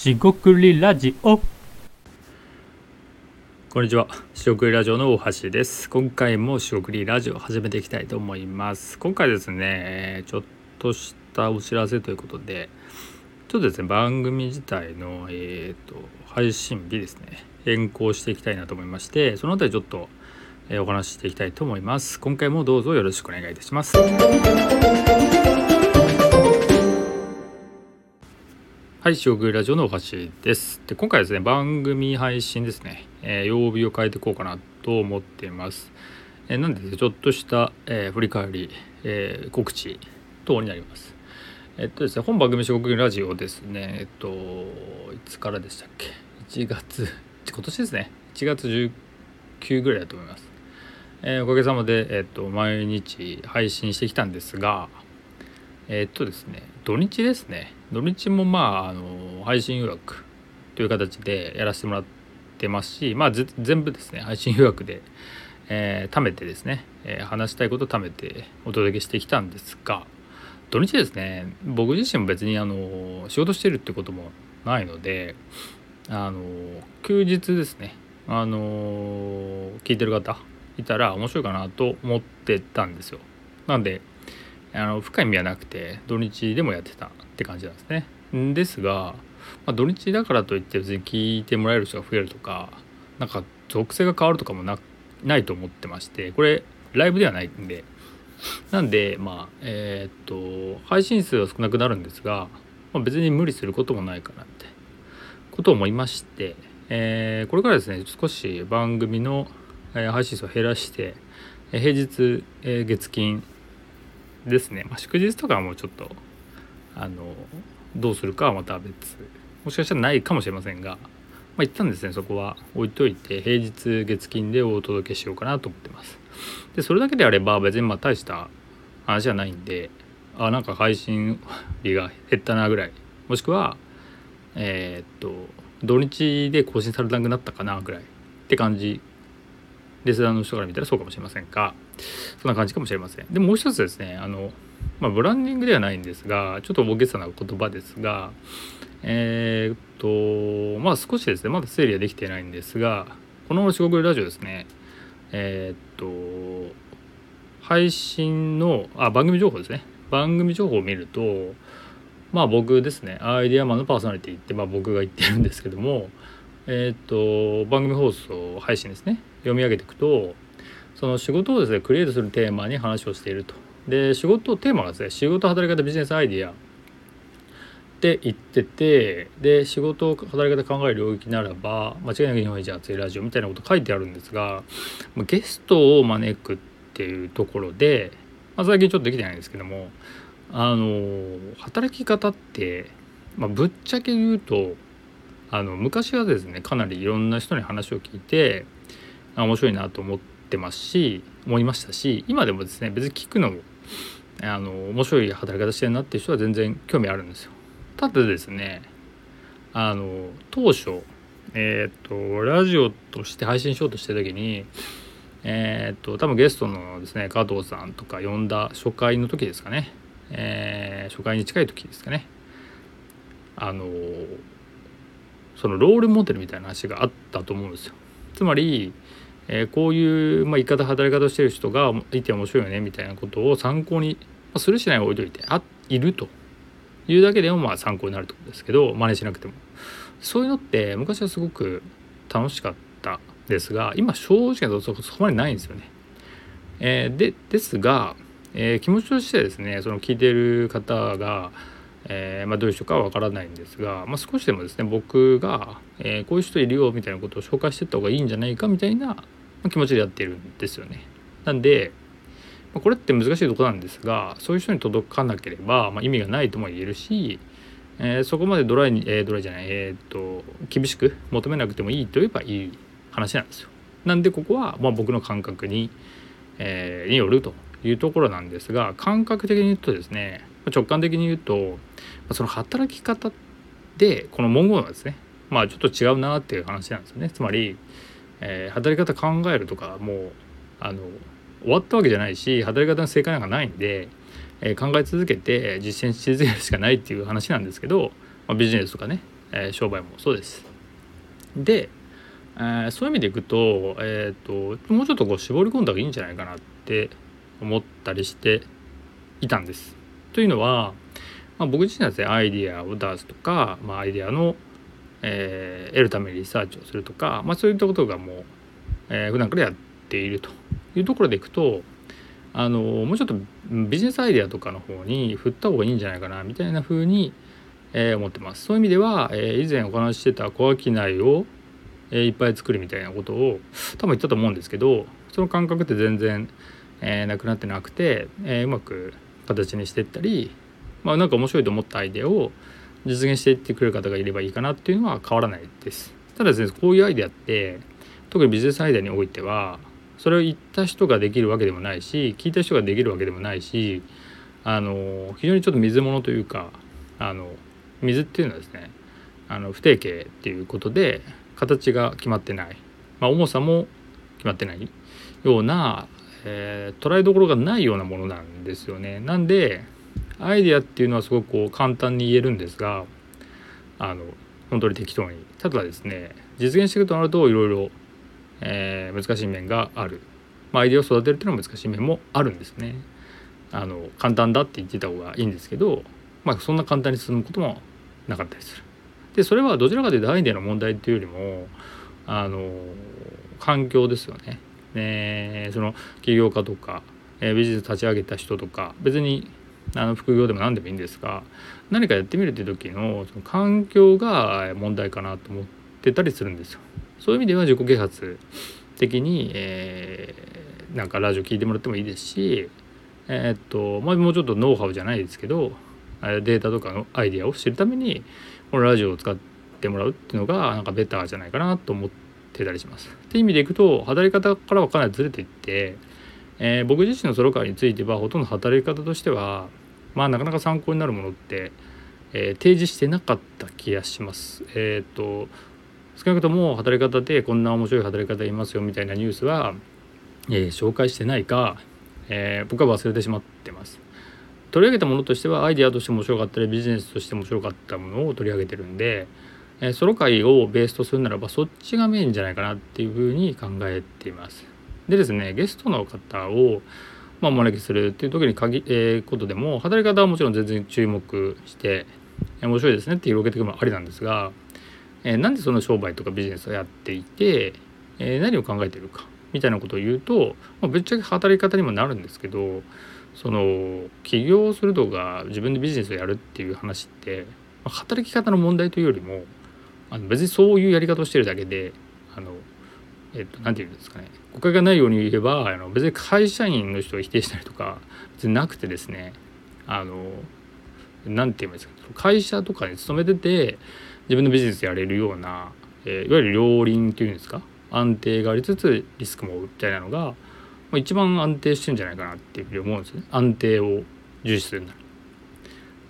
しごくりラジオこんにちは。しごくりラジオの大橋です。今回もしごくりラジオ始めていきたいと思います。今回ですね、ちょっとしたお知らせということで、ちょっとですね、番組自体の、えー、と配信日ですね、変更していきたいなと思いまして、そのあたりちょっと、えお話ししていきたいと思います。今回もどうぞよろしくお願いいたします。はい、将軍ラジオのお橋です。で、今回はですね、番組配信ですね、えー曜日を変えていこうかなと思っています。えーなんで、ちょっとした、えー振り返り、えー告知等になります。えっとですね、本番組将軍ラジオですね、えっと、いつからでしたっけ ?1 月、今年ですね、1月19ぐらいだと思います。えーおかげさまで、えっと、毎日配信してきたんですが、えっとですね土日ですね土日もまああの配信予約という形でやらせてもらってますしまあ全部ですね配信予約で、えー貯めてですね、えー話したいことを貯めてお届けしてきたんですが土日ですね僕自身も別にあの仕事してるってこともないのであの休日ですねあの聞いてる方いたら面白いかなと思ってたんですよ。なんであの深い意味はなくて土日でもやってたって感じなんですね。ですが、まあ、土日だからといって別に聞いてもらえる人が増えるとかなんか属性が変わるとかもなないと思ってましてこれライブではないんでなんでまあえーっと配信数は少なくなるんですが、まあ、別に無理することもないかなってことを思いまして、えーこれからですね少し番組の、配信数を減らして平日、え月金ですね、まあ、祝日とかはもうちょっとあのどうするかはまた別。もしかしたらないかもしれませんが、まあ、一旦ですね。そこは。置いといて平日月金でお届けしようかなと思ってます。でそれだけであれば別にまあ大した話じゃないんであなんか配信日が減ったなぐらい。もしくはえーっと土日で更新されなくなったかなぐらいって感じレスラーの人から見たらそうかもしれませんがそんな感じかもしれません。でもう一つですねあの、まあ、ブランディングではないんですがちょっと大げさな言葉ですがえーっとまあ少しですねまだ整理はできてないんですがこの「四国ラジオ」ですねえーっと配信のあ番組情報ですね。番組情報を見るとまあ僕ですねアイデアマンのパーソナリティってまあ僕が言ってるんですけどもえーっと番組放送配信ですね。読み上げていくとその仕事をですねクリエイトするテーマに話をしていると。で仕事テーマがですね仕事働き方ビジネスアイディアって言っててで仕事働き方考える領域ならば間違いなく日本一熱いラジオみたいなこと書いてあるんですがゲストを招くっていうところで、まあ、最近ちょっとできてないんですけどもあの働き方って、まあ、ぶっちゃけ言うとあの昔はですねかなりいろんな人に話を聞いて面白いなと思ってますし思いましたし今でもですね別に聞くのもあの面白い働き方してるなっていう人は全然興味あるんですよ。ただですねあの当初えっ、とラジオとして配信しようとしてる時にえっ、と多分ゲストのですね加藤さんとか呼んだ初回の時ですかね、えー初回に近い時ですかねあのそのロールモデルみたいな話があったと思うんですよ。つまり、えこういう、まあ、言い方働き方をしてる人がいて面白いよねみたいなことを参考に、ま、するしないは置いといてあいるというだけでもまあ参考になるところですけど真似しなくてもそういうのって昔はすごく楽しかったですが今正直なとこそこまでないんですよね。えーでですが、えー気持ちとしてはですねその聞いてる方が、えーまあ、どういう人かは分からないんですが、まあ、少しでもですね僕が、えこういう人いるよみたいなことを紹介していった方がいいんじゃないかみたいな気持ちでやってるんですよね。なんで、これって難しいとこなんですがそういう人に届かなければ、まあ、意味がないとも言えるし、えーそこまでドライに、えードライじゃない、えーっと厳しく求めなくてもいいといえばいい話なんですよ。なんでここは、まあ、僕の感覚に、えーによるというところなんですが感覚的に言うとですね直感的に言うとその働き方でこの文言はですねまあちょっと違うなっていう話なんですよね。つまり、えー働き方考えるとかもうあの終わったわけじゃないし働き方の正解なんかないんで、えー考え続けて実践し続けるしかないっていう話なんですけど、まあ、ビジネスとかねえー、商売もそうです。で、えー、そういう意味でいくと,、えーと、もうちょっとこう絞り込んだ方がいいんじゃないかなって思ったりしていたんです。というのは、まあ、僕自身はですねアイディアを出すとか、まあ、アイディアの、えー、得るためにリサーチをするとか、まあ、そういったことがもう、えー、普段からやっているというところでいくとあのもうちょっとビジネスアイデアとかの方に振った方がいいんじゃないかなみたいな風に、えー、思ってます。そういう意味では、えー、以前お話ししてた小商いを、えー、いっぱい作るみたいなことを多分言ったと思うんですけどその感覚って全然、えー、なくなってなくて、えー、うまく形にしていったり、まあ、なんか面白いと思ったアイデアを実現していってくれる方がいればいいかなっていうのは変わらないです。ただですねこういうアイデアって特にビジネスアイデアにおいてはそれを言った人ができるわけでもないし聞いた人ができるわけでもないしあの非常にちょっと水物というかあの水っていうのはですねあの不定形っていうことで形が決まってない、まあ、重さも決まってないような、えー、捉えどころがないようなものなんですよね。なんでアイデアっていうのはすごくこう簡単に言えるんですがあの本当に適当にただですね実現していくとなるといろいろえ、難しい面がある、まあ、アイデアを育てるっていうのは難しい面もあるんですね。あの簡単だって言ってた方がいいんですけど、まあ、そんな簡単に進むこともなかったりする。でそれはどちらかというとアイデアの問題っていうよりもあの環境ですよね。ねその起業家とか、え、ビジネス立ち上げた人とか別にあの副業でも何でもいいんですが何かやってみるっていう時のその環境が問題かなと思ってたりするんですよ。そういう意味では自己啓発的に、えー、なんかラジオ聞いてもらってもいいですしえー、っと、まあ、もうちょっとノウハウじゃないですけどデータとかのアイデアを知るためにこのラジオを使ってもらうっていうのがなんかベターじゃないかなと思ってたりします。っていう意味でいくと働き方からはかなりずれていって、えー、僕自身のソロ会についてはほとんど働き方としてはまあなかなか参考になるものって、えー、提示してなかった気がします。えっ、と少なくとも働き方でこんな面白い働き方いますよみたいなニュースは、えー、紹介してないか、えー、僕は忘れてしまってます。取り上げたものとしてはアイデアとして面白かったりビジネスとして面白かったものを取り上げてるんで、えー、ソロ会をベースとするならばそっちがメインじゃないかなっていうふうに考えています。でですねゲストの方をまあ、お招きするっていう時に限、えー、ことでも働き方はもちろん全然注目して面白いですねって広げていくのもありなんですがえー、なんでその商売とかビジネスをやっていて、えー、何を考えてるかみたいなことを言うと、まあ、ぶっちゃけ働き方にもなるんですけどその起業するとか自分でビジネスをやるっていう話って、まあ、働き方の問題というよりもあの別にそういうやり方をしてるだけであのえっと何て言うんですかね。誤解がないように言えばあの別に会社員の人を否定したりとか別になくてですね。あの何て言うんですか会社とかに勤めてて自分のビジネスやれるような、えー、いわゆる両輪っていうんですか？安定がありつつリスクも負うみたいなのが、まあ、一番安定してんじゃないかなっていうふうに思うんですね。安定を重視するなら。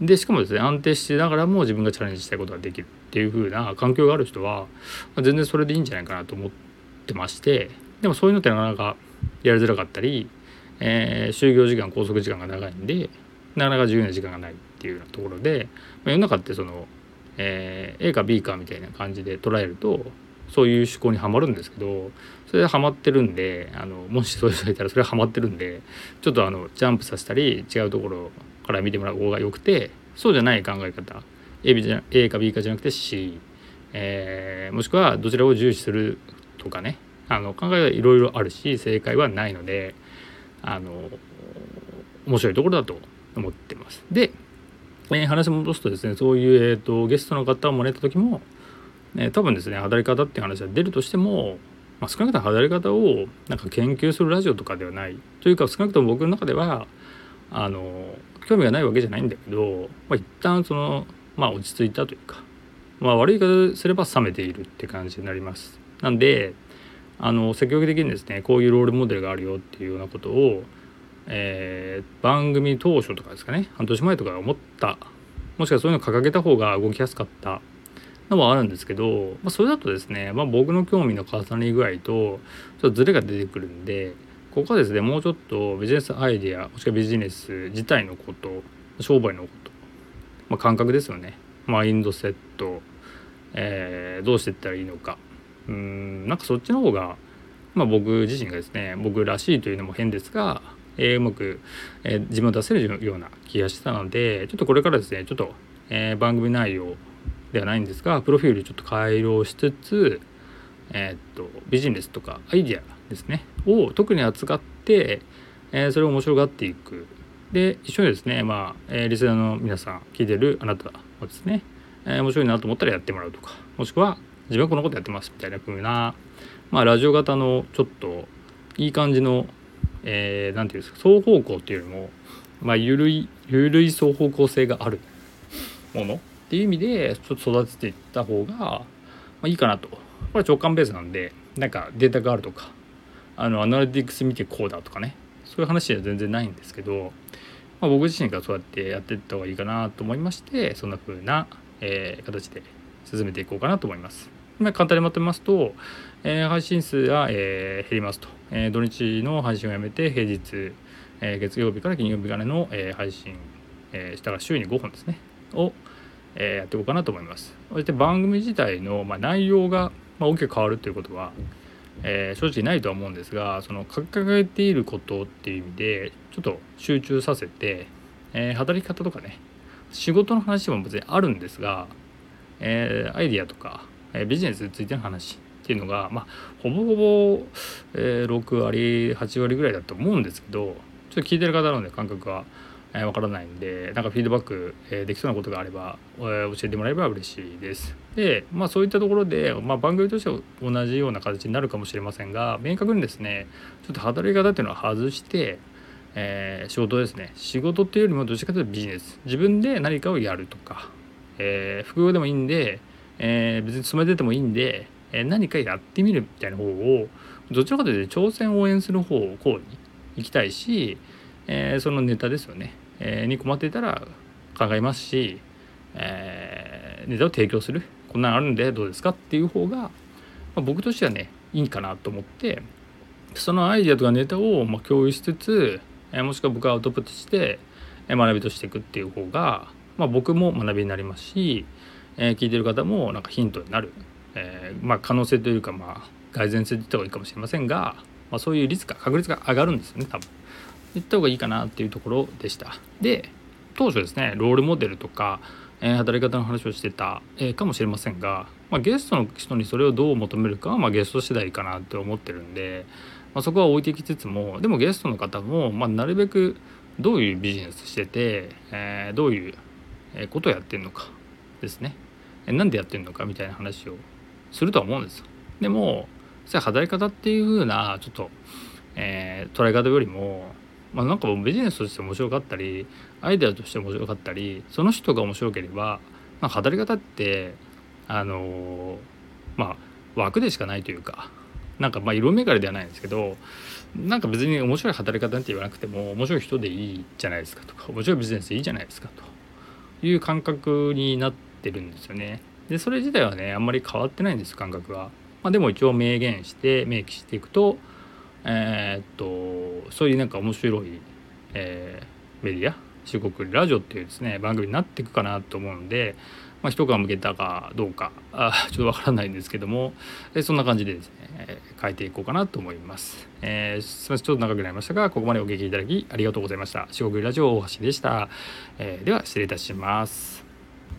でしかもですね安定してながらも自分がチャレンジしたいことができるっていう風な環境がある人は、まあ、全然それでいいんじゃないかなと思っててましてでもそういうのってなかなかやりづらかったり、えー、就業時間拘束時間が長いんでなかなか自由な時間がないっていうようなところで、まあ、世の中ってそのえー、A か B かみたいな感じで捉えるとそういう思考にはまるんですけどそれでハマってるんであのもしそういう人がいたらそれはハマってるんでちょっとあのジャンプさせたり違うところから見てもらう方がよくてそうじゃない考え方 A, B じゃ A か B かじゃなくて C、えー、もしくはどちらを重視するとかねあの考えはいろいろあるし正解はないのであの面白いところだと思ってます。でえー、話戻すとですねそういう、えーと、ゲストの方を招いた時も、えー、多分ですね働き方っていう話が出るとしても、まあ、少なくとも働き方をなんか研究するラジオとかではないというか少なくとも僕の中ではあの興味がないわけじゃないんだけど、まあ、一旦そのまあ落ち着いたというか、まあ、悪い言い方すれば冷めているって感じになります。なんであの積極的にですねこういうロールモデルがあるよっていうようなことをえー、番組当初とかですかね半年前とか思った。もしくはそういうのを掲げた方が動きやすかった。のもあるんですけど、まあ、それだとですね、まあ、僕の興味の重なり具合とちょっとズレが出てくるんでここはですねもうちょっとビジネスアイデアもしくはビジネス自体のこと商売のこと、まあ、感覚ですよね。マインドセット、えー、どうしていったらいいのか。うんなんかそっちの方が、まあ、僕自身がですね僕らしいというのも変ですが、えー、うまく、えー、自分を出せるような気がしたのでちょっとこれからですねちょっと、えー、番組内容ではないんですがプロフィールちょっと改良しつつ、え、っとビジネスとかアイディアですねを特に扱って、え、それを面白がっていく。で一緒にですねまあ、え、リスナーの皆さん聞いてるあなたもですね、え、面白いなと思ったらやってもらうとかもしくは自分はこのことやってますみたいな風なまあラジオ型のちょっといい感じの何、えー、て言うんですか双方向っていうよりもまあ緩い緩い双方向性があるものっていう意味でちょっと育てていった方が、まあ、いいかなとこれ直感ベースなんでなんかデータがあるとかあのアナリティクス見てこうだとかねそういう話では全然ないんですけど、まあ、僕自身がそうやってやっていった方がいいかなと思いましてそんな風な、えー、形で進めていこうかなと思います。まあ、簡単にまとめますと、えー、配信数が、えー、減りますと、えー、土日の配信をやめて平日、えー、月曜日から金曜日からの、えー、配信、えー、したら週に5本ですねを、えー、やっていこうかなと思います。そして番組自体の、まあ、内容が、まあ、大きく変わるということは、えー、正直ないとは思うんですがその掲げていることっていう意味でちょっと集中させて、えー、働き方とかね仕事の話も別にあるんですが、えー、アイディアとか、えビジネスについての話っていうのが、まあ、ほぼほぼ、え6割8割ぐらいだと思うんですけどちょっと聞いてる方なので感覚はえー、分からないんでなんかフィードバック、えー、できそうなことがあれば、えー、教えてもらえば嬉しいです。でまあそういったところで、まあ、番組としては同じような形になるかもしれませんが明確にですねちょっと働き方っていうのは外して、えー、仕事ですね仕事っていうよりもどっちかというとビジネス自分で何かをやるとか、えー、副業でもいいんで、えー、別に勤めててもいいんで、えー、何かやってみるみたいな方をどちらかというと挑戦を応援する方向に行きたいし、えー、そのネタですよね。えに困っていたら考えますし、えー、ネタを提供する。こんなのあるんでどうですかっていう方が、まあ、僕としてはねいいかなと思ってそのアイデアとかネタをま共有しつつ、えー、もしくは僕がアウトプットして、学びとしていくっていう方が、まあ、僕も学びになりますし、えー、聞いてる方もなんかヒントになる、えー、まあ、可能性というかまあ改善性って言った方がいいかもしれませんが、まあ、そういう率が確率が上がるんですよね多分。言った方がいいかなっていうところでした。で当初ですねロールモデルとか、えー、働き方の話をしてた、えー、かもしれませんが、まあ、ゲストの人にそれをどう求めるかは、まあ、ゲスト次第かなって思ってるんで、まあ、そこは置いてきつつもでもゲストの方も、ま、なるべくどういうビジネスしてて、えー、どういうことをやってるのかですねなんでやってるのかみたいな話をするとは思うんですよ。でも働き方っていう風なちょっと、えー、捉え方よりもまあ、なんかビジネスとして面白かったりアイデアとして面白かったりその人が面白ければ、まあ、働き方ってあのまあ枠でしかないというかなんかまあ色眼鏡ではないんですけどなんか別に面白い働き方って言わなくても面白い人でいいじゃないですかとか面白いビジネスでいいじゃないですかという感覚になっててるんですよね。でそれ自体はねあんまり変わってないんです感覚は。まあ、でも一応明言して明記していくとえー、っとそういうなんか面白い、えー、メディア四国ラジオっていうですね番組になっていくかなと思うんで、まあ、一皮向けたかどうかあちょっとわからないんですけども、えそんな感じでですね、え変えていこうかなと思います、えー、すみませんちょっと長くなりましたがここまでお聞きいただきありがとうございました四国ラジオ大橋でした、えー、では失礼いたします